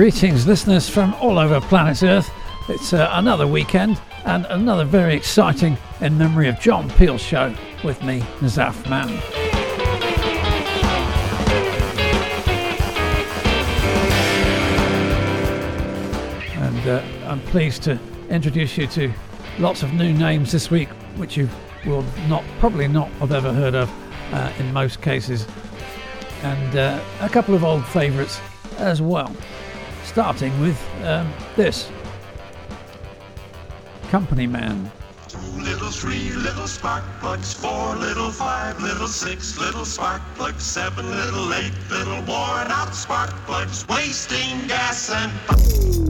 Greetings, listeners from all over planet Earth. It's uh, another weekend and another very exciting in memory of John Peel show with me, Nazaf Man. And uh, I'm pleased to introduce you to lots of new names this week, which you will not probably not have ever heard of uh, in most cases, and uh, a couple of old favourites as well starting with um, this Company Man. Two little, three little spark plugs, four little, five little, six little spark plugs, seven little, eight little worn out spark plugs, wasting gas and.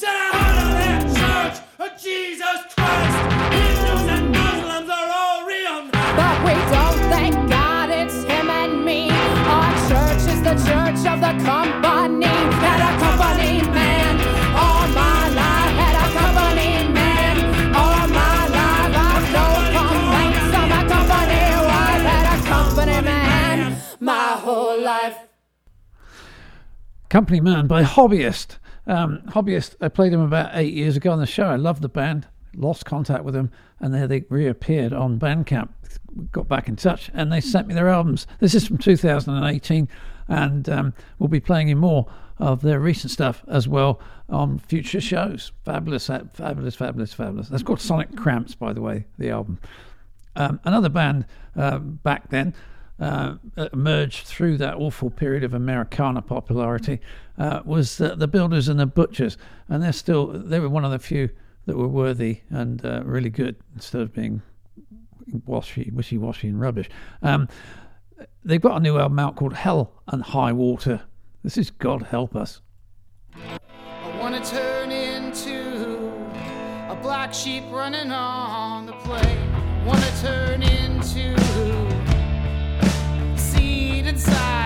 Said I heard of that church of Jesus Christ. Hindus and Muslims are all real. But we don't thank God it's him and me. Our church is the church of the company. Had a company man all my life. Had a company man all my life. I've no complaints. I'm a company wife. Had a company man my whole life. Company Man by Hobbyist. Um, Hobbyist, I played them about eight years ago on the show. I love the band, lost contact with them, and then they reappeared on Bandcamp. Got back in touch, and they sent me their albums. This is from 2018, and um, we'll be playing you more of their recent stuff as well on future shows. Fabulous, uh, fabulous, fabulous, fabulous. That's called Sonic Cramps, by the way, the album. Um, another band uh, back then uh, emerged through that awful period of Americana popularity uh, was the, the Builders and the Butchers, and they're still they were one of the few that were worthy and uh, really good instead of being washy, wishy-washy and rubbish. Um, they've got a new album out called Hell and High Water. This is God Help Us. I want to turn into a black sheep running on the plain. Want to turn inside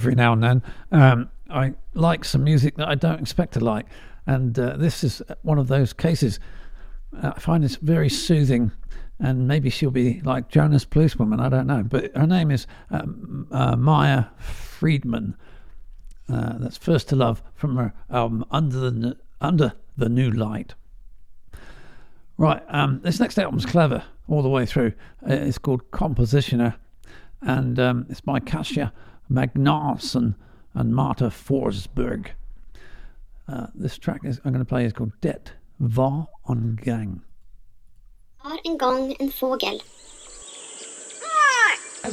every now and then, um, I like some music that I don't expect to like, and uh, this is one of those cases. I find this very soothing, and maybe she'll be like Jonas Policewoman. I don't know, but her name is um, uh, Maya Friedman. Uh, that's First to Love from her album Under the Under the New Light. Right, um, this next album's clever all the way through. Uh, it's called Compositioner, and um, it's by Kasia Magnarsson and Marta Forsberg. Uh, this track is I'm going to play is called Det var en gang. Var en gång en fågel. Ein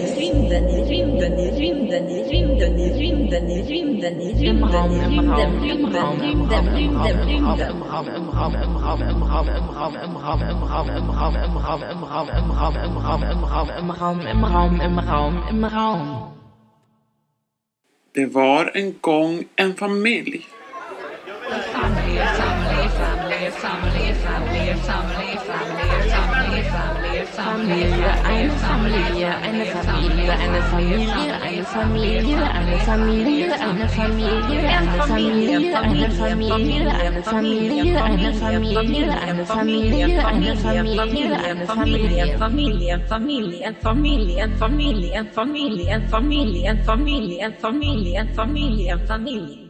rymden, i rymden, i rymden, i rymden, i rymden, i rymden, i rymden, i rymden, rymden, rymden, rymden, rymden. Det var en gång en familj. Familj, familj, familj, familj, familj, familj. Familie, eine Familie, eine Familie, eine Familie, eine Familie, eine Familie, eine Familie, eine Familie, eine Familie, eine Familie, eine Familie, eine Familie, eine Familie, eine Familie. familj, en familj, en familj, en familj, en familj, en familj,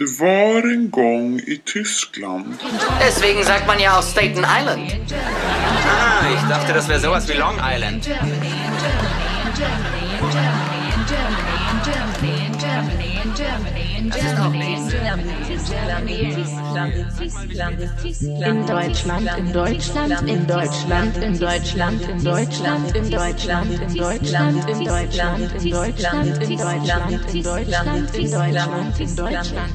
Waren Gong in Tyskland. Deswegen sagt man ja auch Staten Island. Ah, ich dachte, das wäre sowas wie Long Island. Germany, Germany, Germany, Germany, Germany, in Germany, in Germany, in Germany. Deutschland, in Deutschland, in Deutschland, in Deutschland, in Deutschland, in Deutschland, in Deutschland, in Deutschland, in Deutschland, in Deutschland, in Deutschland, in Deutschland, in Deutschland.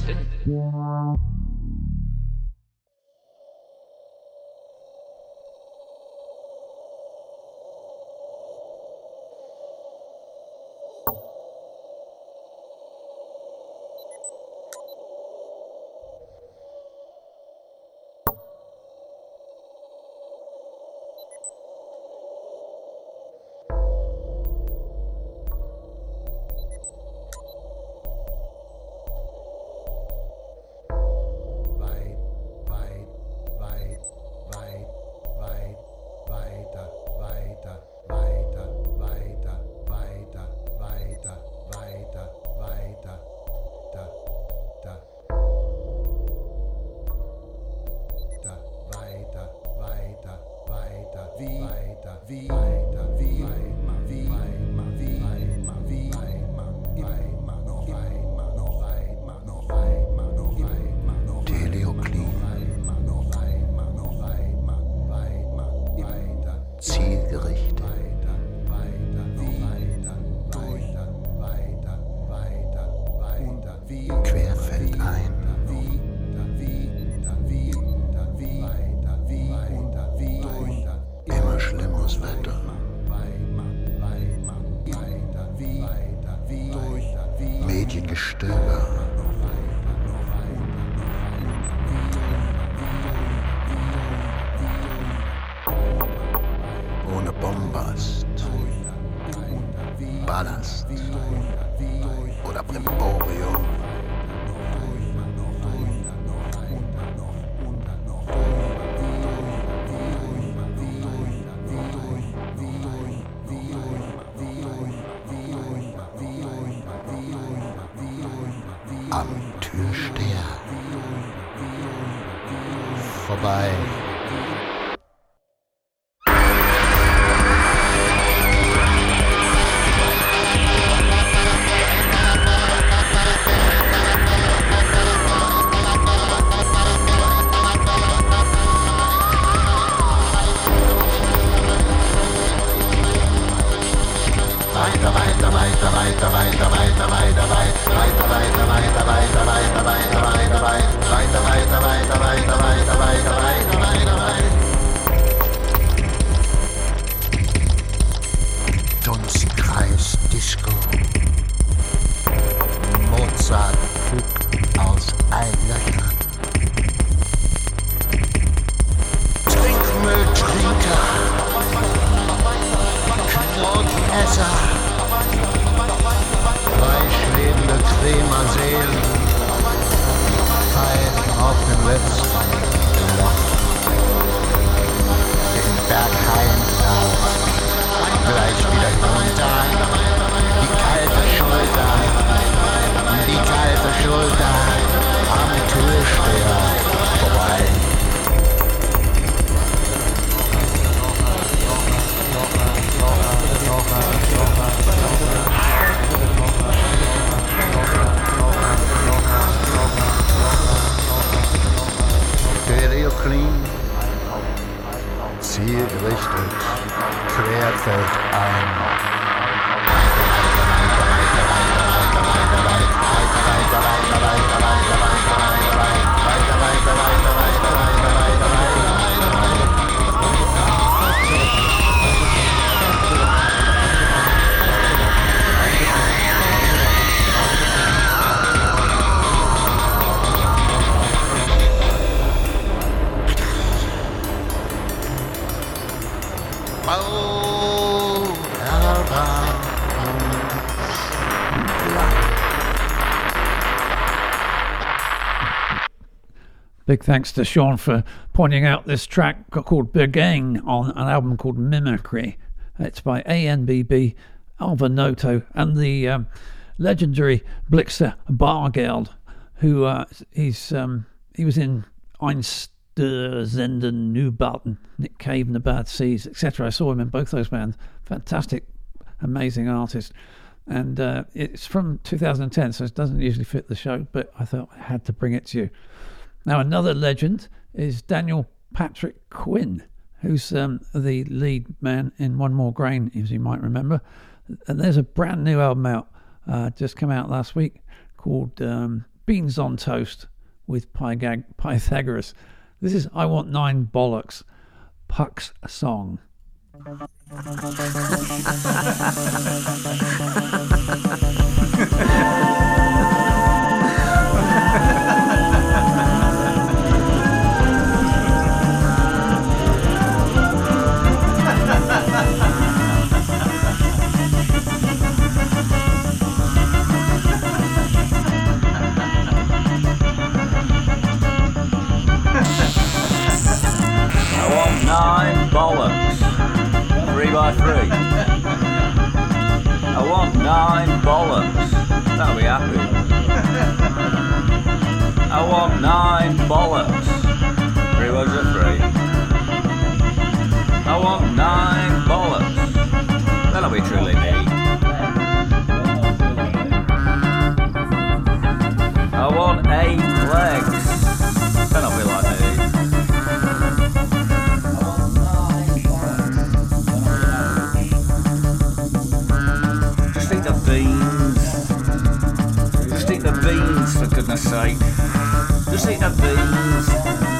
Big thanks to Sean for pointing out this track called Bergang on an album called Mimicry. It's by ANBB, Alva Noto, and the um, legendary Blixa Bargeld, who uh, he's um, he was in Einstürzenden Neubauten, Nick Cave and the Bad Seeds, etc. I saw him in both those bands. Fantastic, amazing artist. And uh, it's from 2010, so it doesn't usually fit the show, but I thought I had to bring it to you. Now, another legend is Daniel Patrick Quinn, who's um, the lead man in One More Grain, as you might remember. And there's a brand new album out, uh, just come out last week, called um, Beans on Toast with Pythag- Pythagoras. This is I Want Nine Bollocks, Puck's song. nine bollocks. Three by three. I want nine bollocks. That'll be happy. I want nine bollocks. Three a three. I want nine bollocks. That'll be truly neat. I want eight beans. Just eat the beans, for goodness sake. Just eat the beans.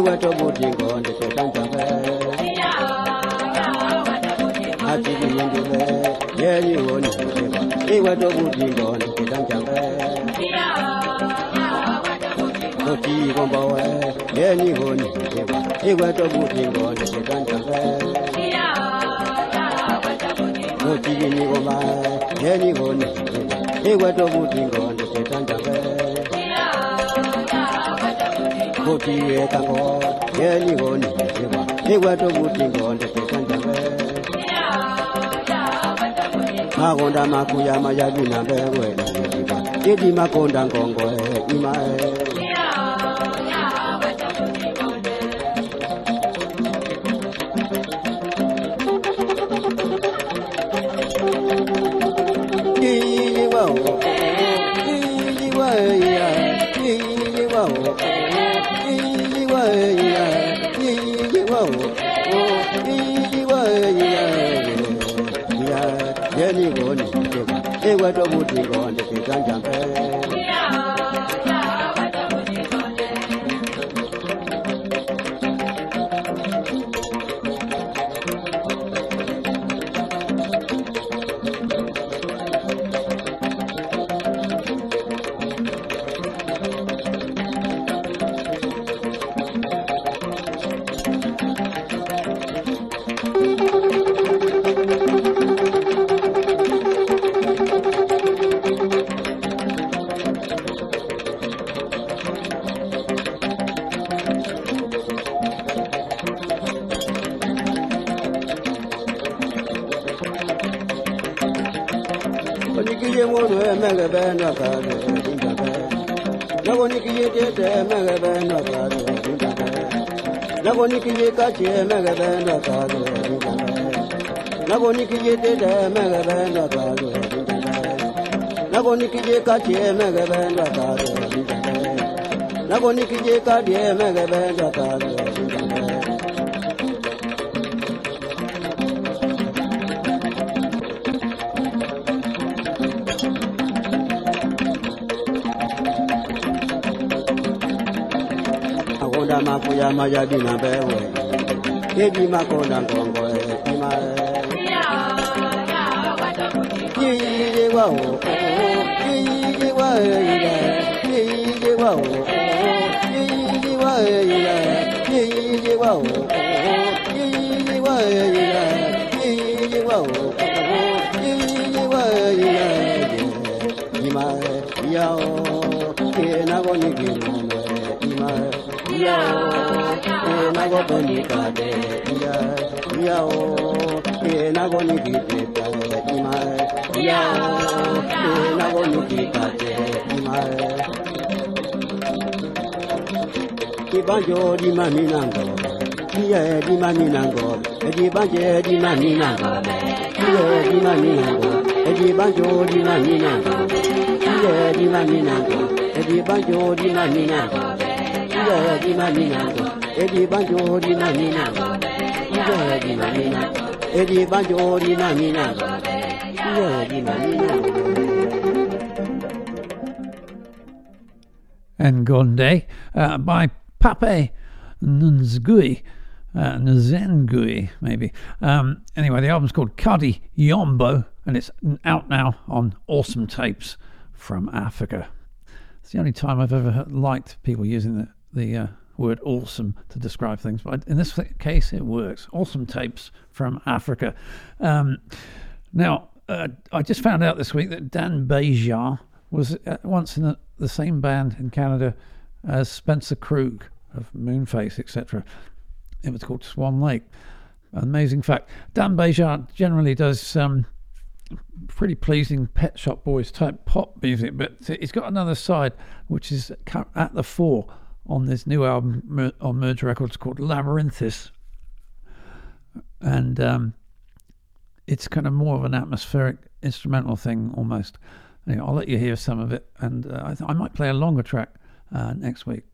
Ewa to budingo, ndete tanjabe. Atigi yendule, yeni woni, ewa to budingo, ndete tanjabe. Oti gombawe, yeni woni, ewa to budingo, ndete tanjabe. Oti gini gomba, yeni woni, ewa to budingo, ndete tanjabe. Makonda makuya mayabina bewe idi makonda ngongo e ima e. Iyi ce magaban da ta zo na goni kije te da magaban da ta kije ka ce magaban da ta kije ka de magaban da ta zo ma fún ya ma ya dina bẹ́ẹ̀. Be. makonda makuya mayabina bewe kebi makonda ngongo e wa o yiye wa e ila yiye wa o wa e wa o yiye wa e ila yiye wa o wa e ya o ke na go ni ki ima e ya o to de ya ya o te ta ima e ya o ke na go ni ki ka de ima e Ibanjo di mami nango, iye di mami nango, edi banje di mami nango, iye di mami nango, edi banjo di mami nango, iye di mami nango, edi banjo di mami nango, nango. Ngonde uh, by Pape Nzgui. Uh, Nzengui, maybe. Um, anyway, the album's called Kadi Yombo, and it's out now on Awesome Tapes from Africa. It's the only time I've ever liked people using the, the uh, word awesome to describe things, but in this case, it works. Awesome Tapes from Africa. Um, now, uh, I just found out this week that Dan Bejar was uh, once in the, the same band in Canada as Spencer Krug of Moonface, etc. It was called Swan Lake. Amazing fact. Dan Bejar generally does um, pretty pleasing Pet Shop Boys type pop music, but he's got another side which is at the fore on this new album on Merge Records called Labyrinthitis. And um, it's kind of more of an atmospheric instrumental thing almost. Anyway, I'll let you hear some of it, and uh, I, th- I might play a longer track uh, next week.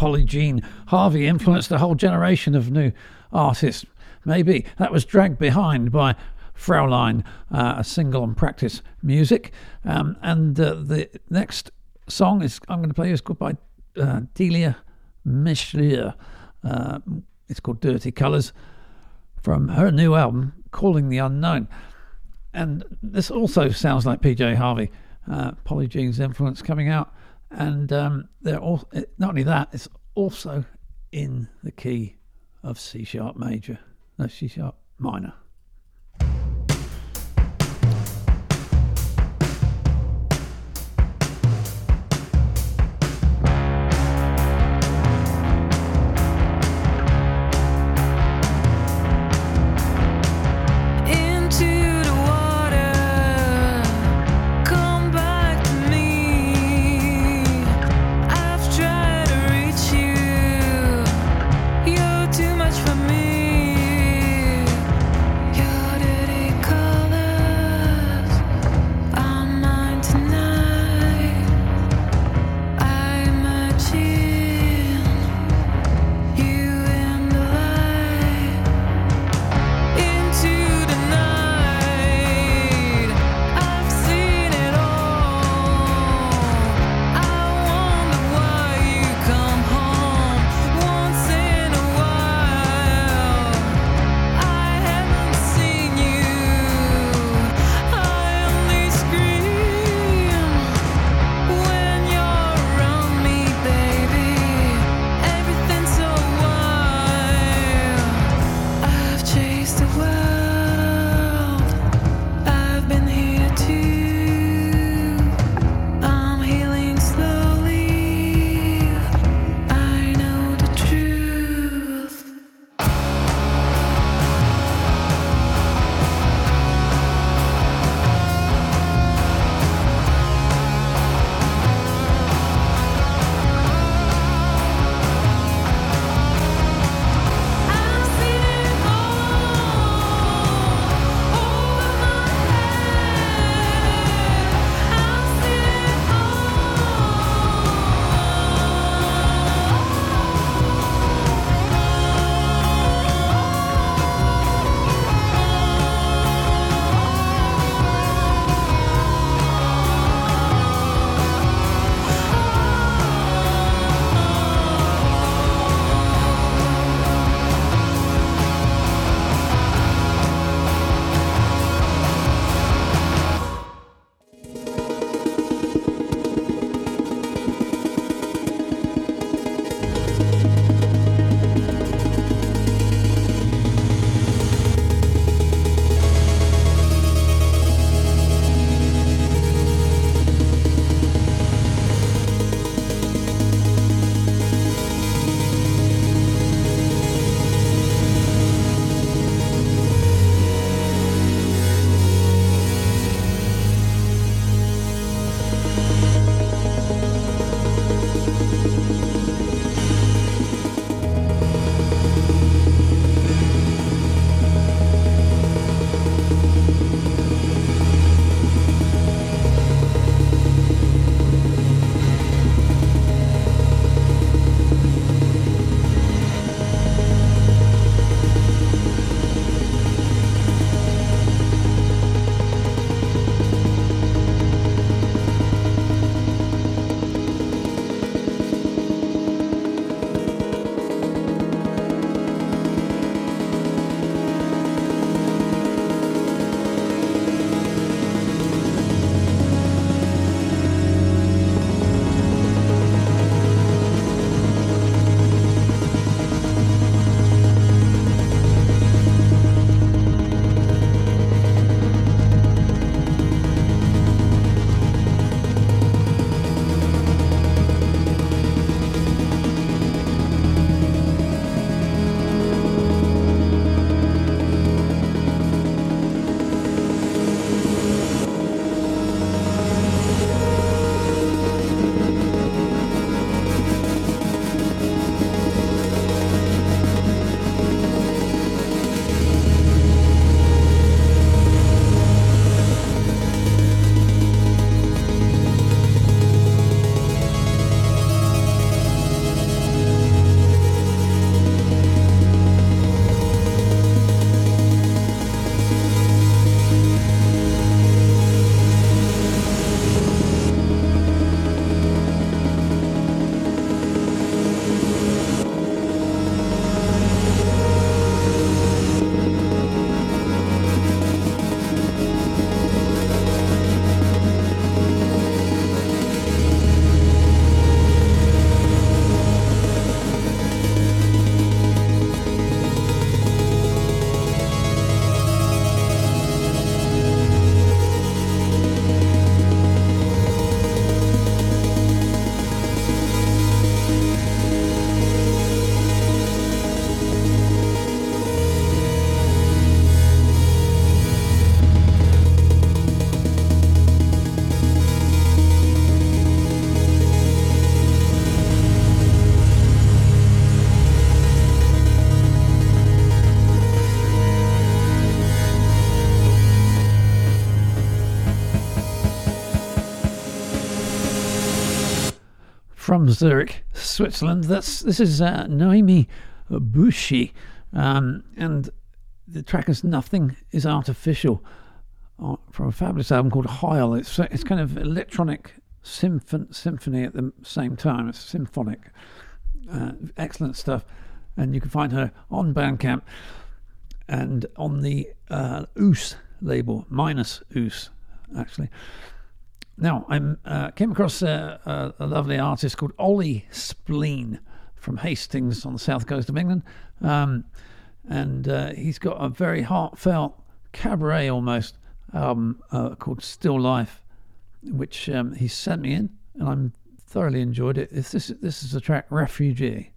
Polly Jean Harvey influenced a whole generation of new artists? Maybe. That was dragged behind by Fraulein, uh, a single on practice music. Um, and uh, the next song is I'm going to play is called by uh, Delia Michelieu. Uh, it's called Dirty Colours from her new album, Calling the Unknown. And this also sounds like PJ Harvey, uh, Polly Jean's influence coming out. And um, they're all, not only that, it's also in the key of C sharp major, no, C sharp minor. From Zurich, Switzerland. That's this is uh, Noémi Büchi, um, and the track is "Nothing Is Artificial" uh, from a fabulous album called Hyle. It's it's kind of electronic symphon- symphony at the same time. It's symphonic, uh, excellent stuff, and you can find her on Bandcamp and on the uh, Oos label, minus Oos, actually. Now, I uh, came across a, a, lovely artist called Ollie Spleen from Hastings on the south coast of England. Um, and uh, he's got a very heartfelt cabaret almost album uh, called Still Life, which um, he sent me in, and I'm thoroughly enjoyed it. This, this is the track Refugee.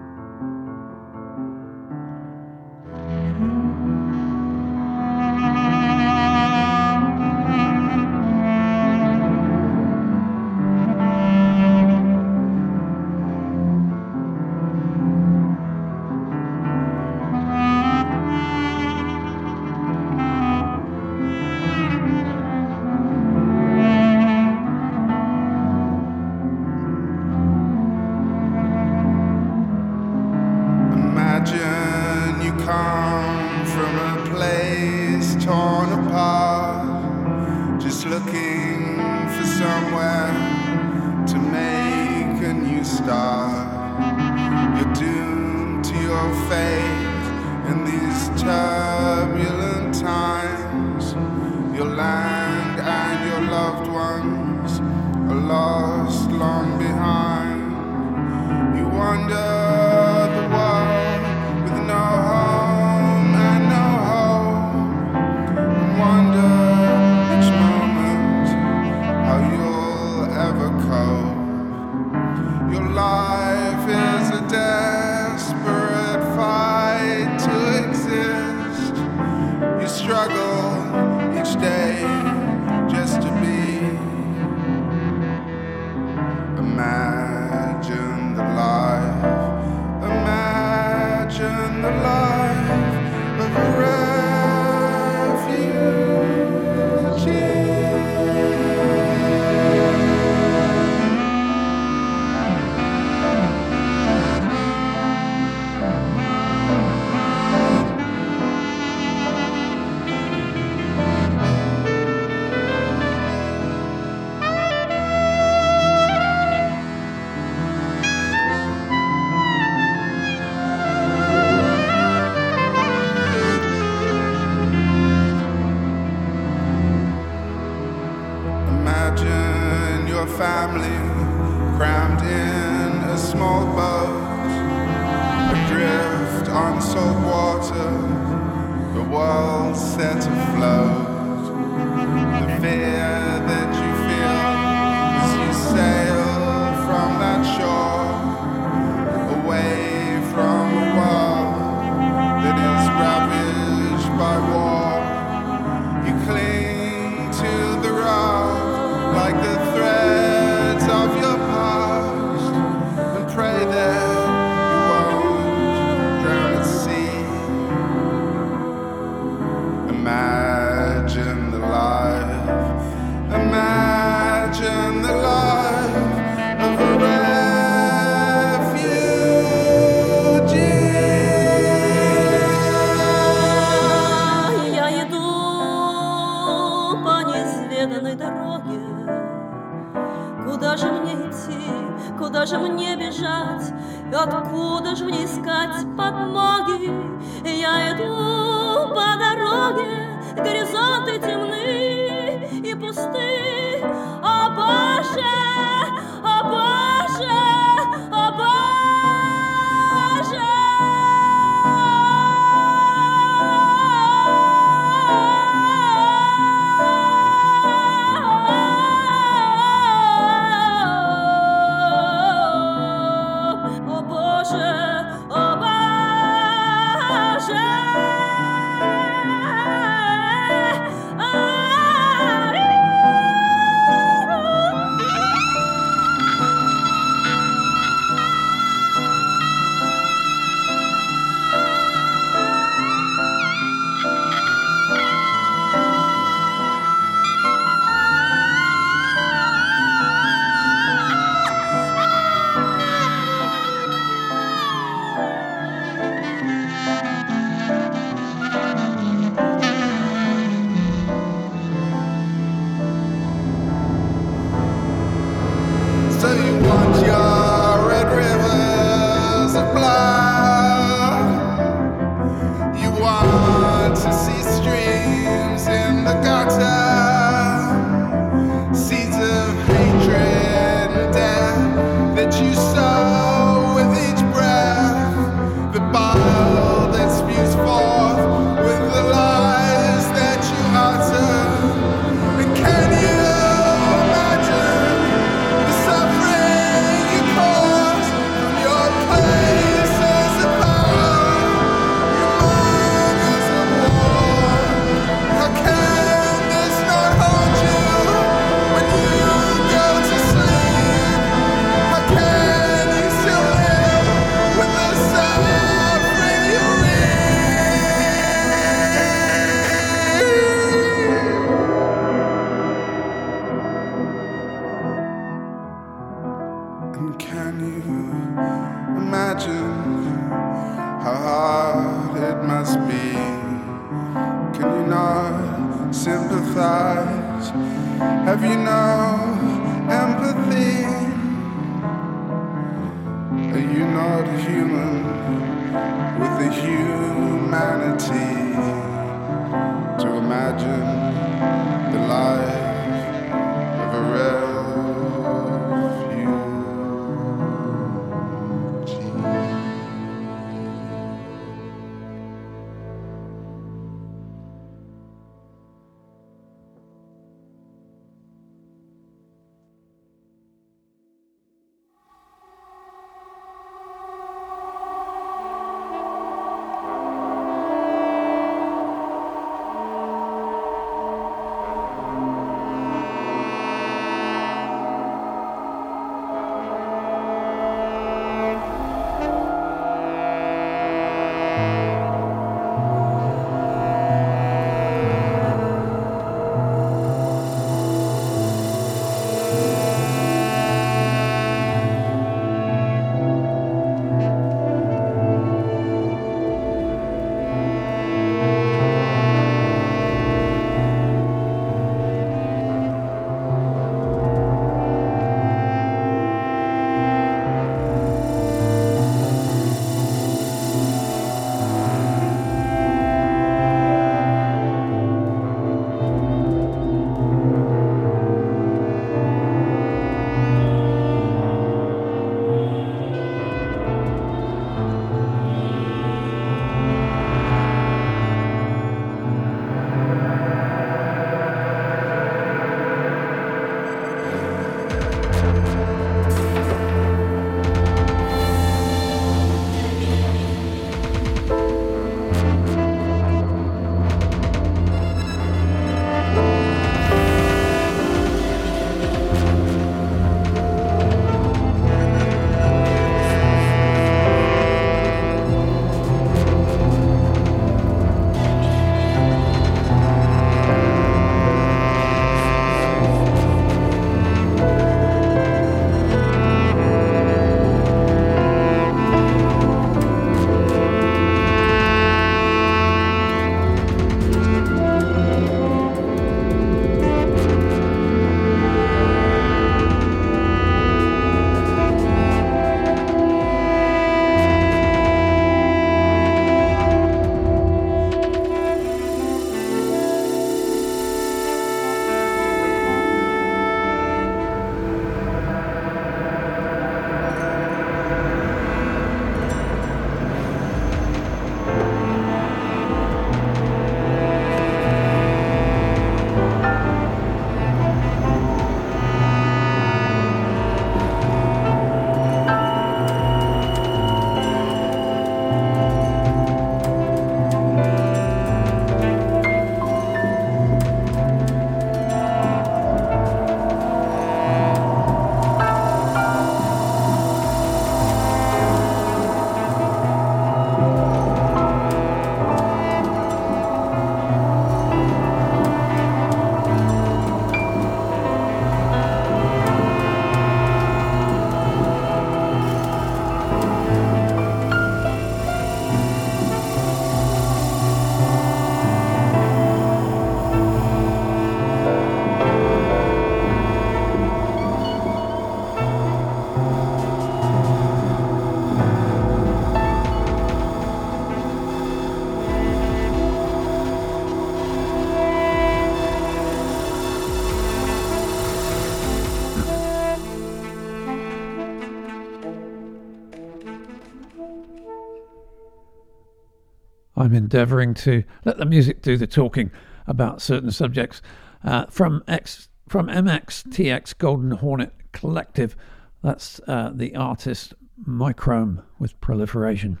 I'm endeavouring to let the music do the talking about certain subjects. Uh, from X from MXTX Golden Hornet Collective, that's uh, the artist Microme with Proliferation,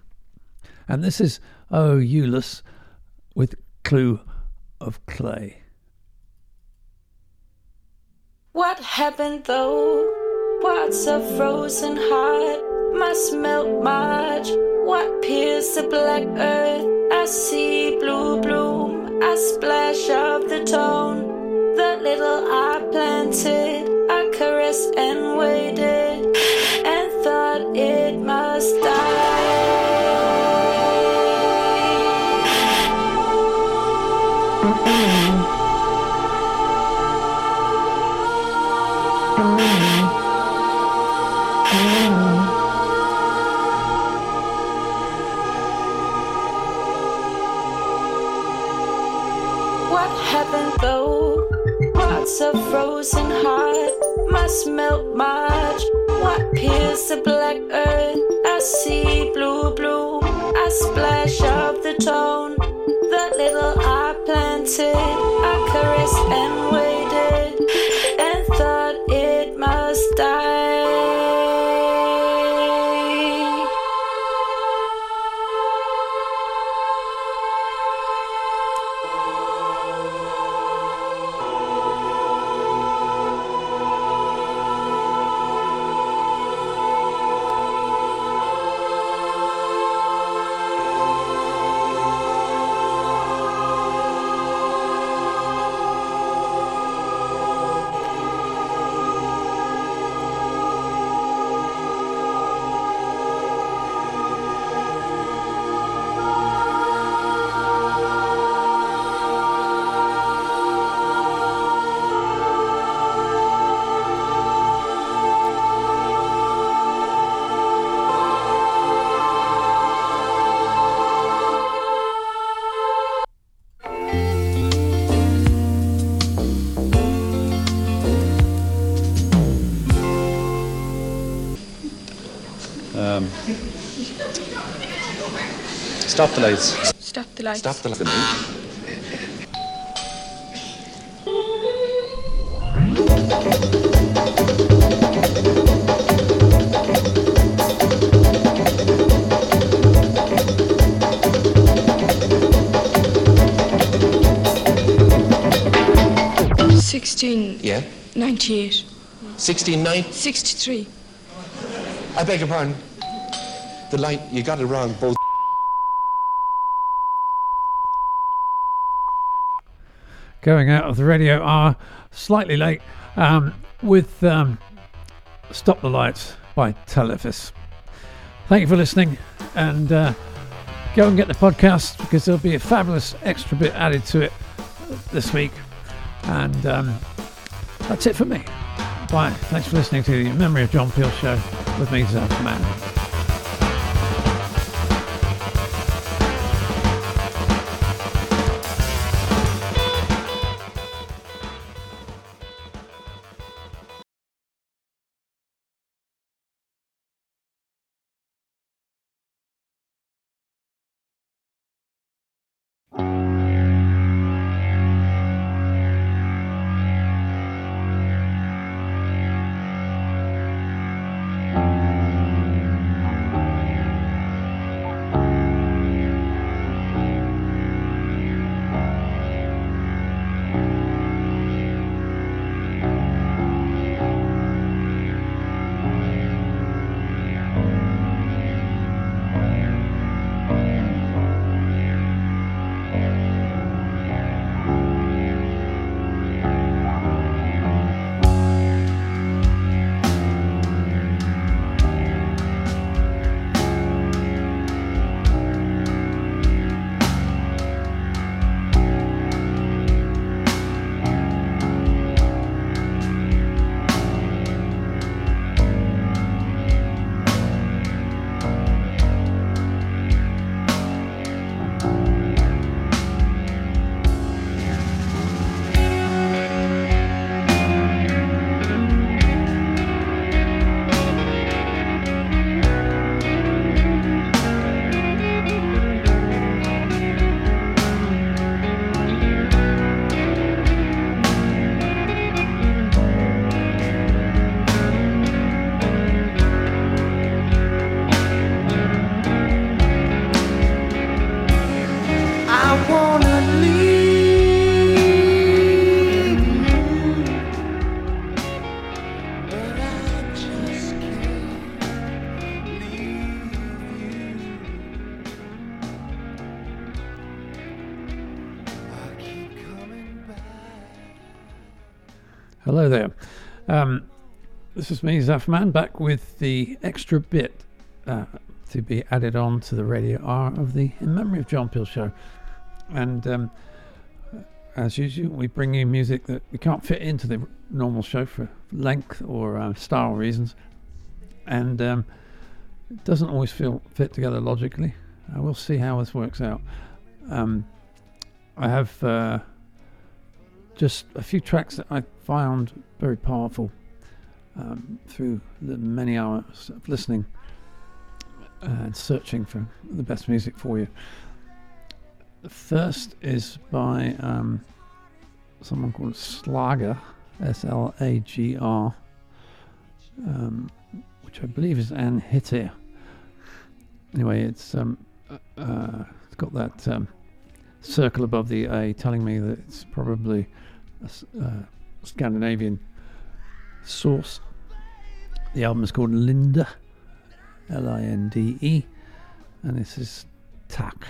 and this is Oh Euless with Clue of Clay. What happened though? What's a frozen heart? must melt March. What pierce the black earth? I see blue bloom, a splash of the tone. The little I planted, I caressed and waited, and thought it must die. A frozen heart? Must melt March. What pierced the black earth? I see blue bloom. I splash of the tone. The little I planted. I caressed and waited. Stop the lights. Stop the lights. Stop the lights. Sixteen Yeah? ninety-eight. 69? Sixty-three. I beg your pardon. The light. You got it wrong, both. Going out of the radio hour slightly late um, with um, Stop the Lights by Telephus. Thank you for listening and uh, go and get the podcast because there'll be a fabulous extra bit added to it this week. And um, that's it for me. Bye. Thanks for listening to the Memory of John Peel show with me, Zach. This is me, Zafman, back with the extra bit uh, to be added on to the radio hour of the In Memory of John Peel show. And um, as usual, we bring you music that we can't fit into the normal show for length or uh, style reasons, and um, it doesn't always feel fit together logically. Uh, we'll see how this works out. Um, I have uh, just a few tracks that I found very powerful um, through the many hours of listening and searching for the best music for you. The first is by um, someone called Slagr, S L A G R, um, which I believe is Anne Hytta. Anyway, it's um, uh, uh, it's got that um, circle above the A telling me that it's probably a uh, Scandinavian source. The album is called Linda, L I N D E, and this is Tak.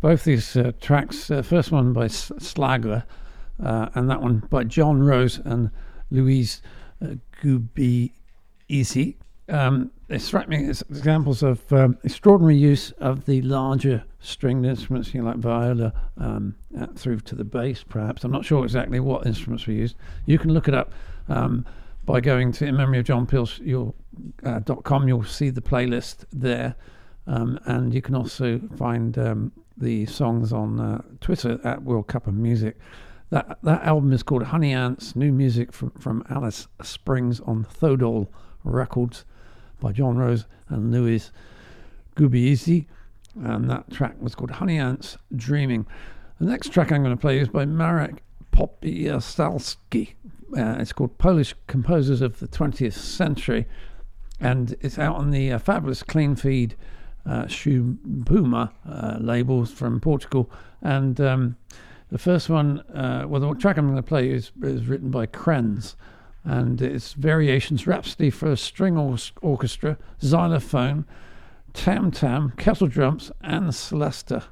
Both these uh, tracks, uh, first one by S- Slagler, uh, and that one by Jon Rose and Louise uh, Gubiisi. Um, they strike me as examples of um, extraordinary use of the larger stringed instruments, you know, like viola, um, uh, through to the bass, perhaps. I'm not sure exactly what instruments were used. You can look it up um, by going to in memory of John Pills you'll, uh, dot com. You'll see the playlist there, um, and you can also find um, the songs on uh, Twitter at World Cup of Music. That that album is called Honey Ants, new music from, from Alice Springs on Thodol Records by Jon Rose and Louis Gubiisi. And that track was called Honey Ants Dreaming. The next track I'm going to play is by Marek Pospieszalski. Uh, it's called Polish Composers of the 20th Century, and it's out on the uh, fabulous Clean Feed uh, Shhpuma uh, labels from Portugal. And um, the first one, uh, well, the track I'm going to play is, is written by Krenz, and it's Variations Rhapsody for String or- Orchestra, Xylophone, Tam Tam, Kettle Drums, and Celesta.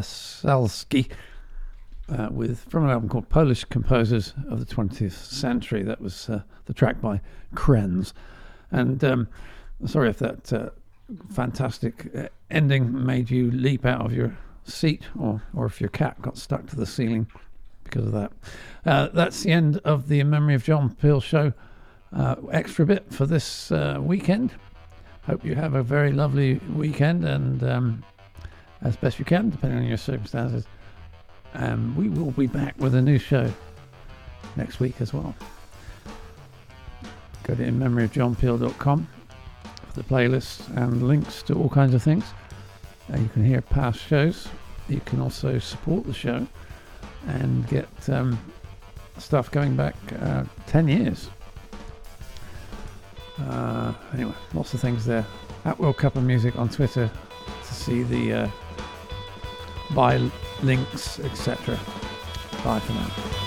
Pospieszalski uh, with from an album called Polish Composers of the 20th Century. That was uh, the track by Krenz. And um, sorry if that uh, fantastic uh, ending made you leap out of your seat or, or if your cat got stuck to the ceiling because of that. Uh, that's the end of the In Memory of John Peel show. Uh, extra bit for this weekend. Hope you have a very lovely weekend and um, as best you can, depending on your circumstances. Um, we will be back with a new show next week as well. Go to inmemoryofjohnpeel.com for the playlist and links to all kinds of things. Uh, you can hear past shows. You can also support the show and get um, stuff going back uh, 10 years. Uh, anyway, lots of things there. At World Cup of Music on Twitter to see the buy links, etc. Bye for now.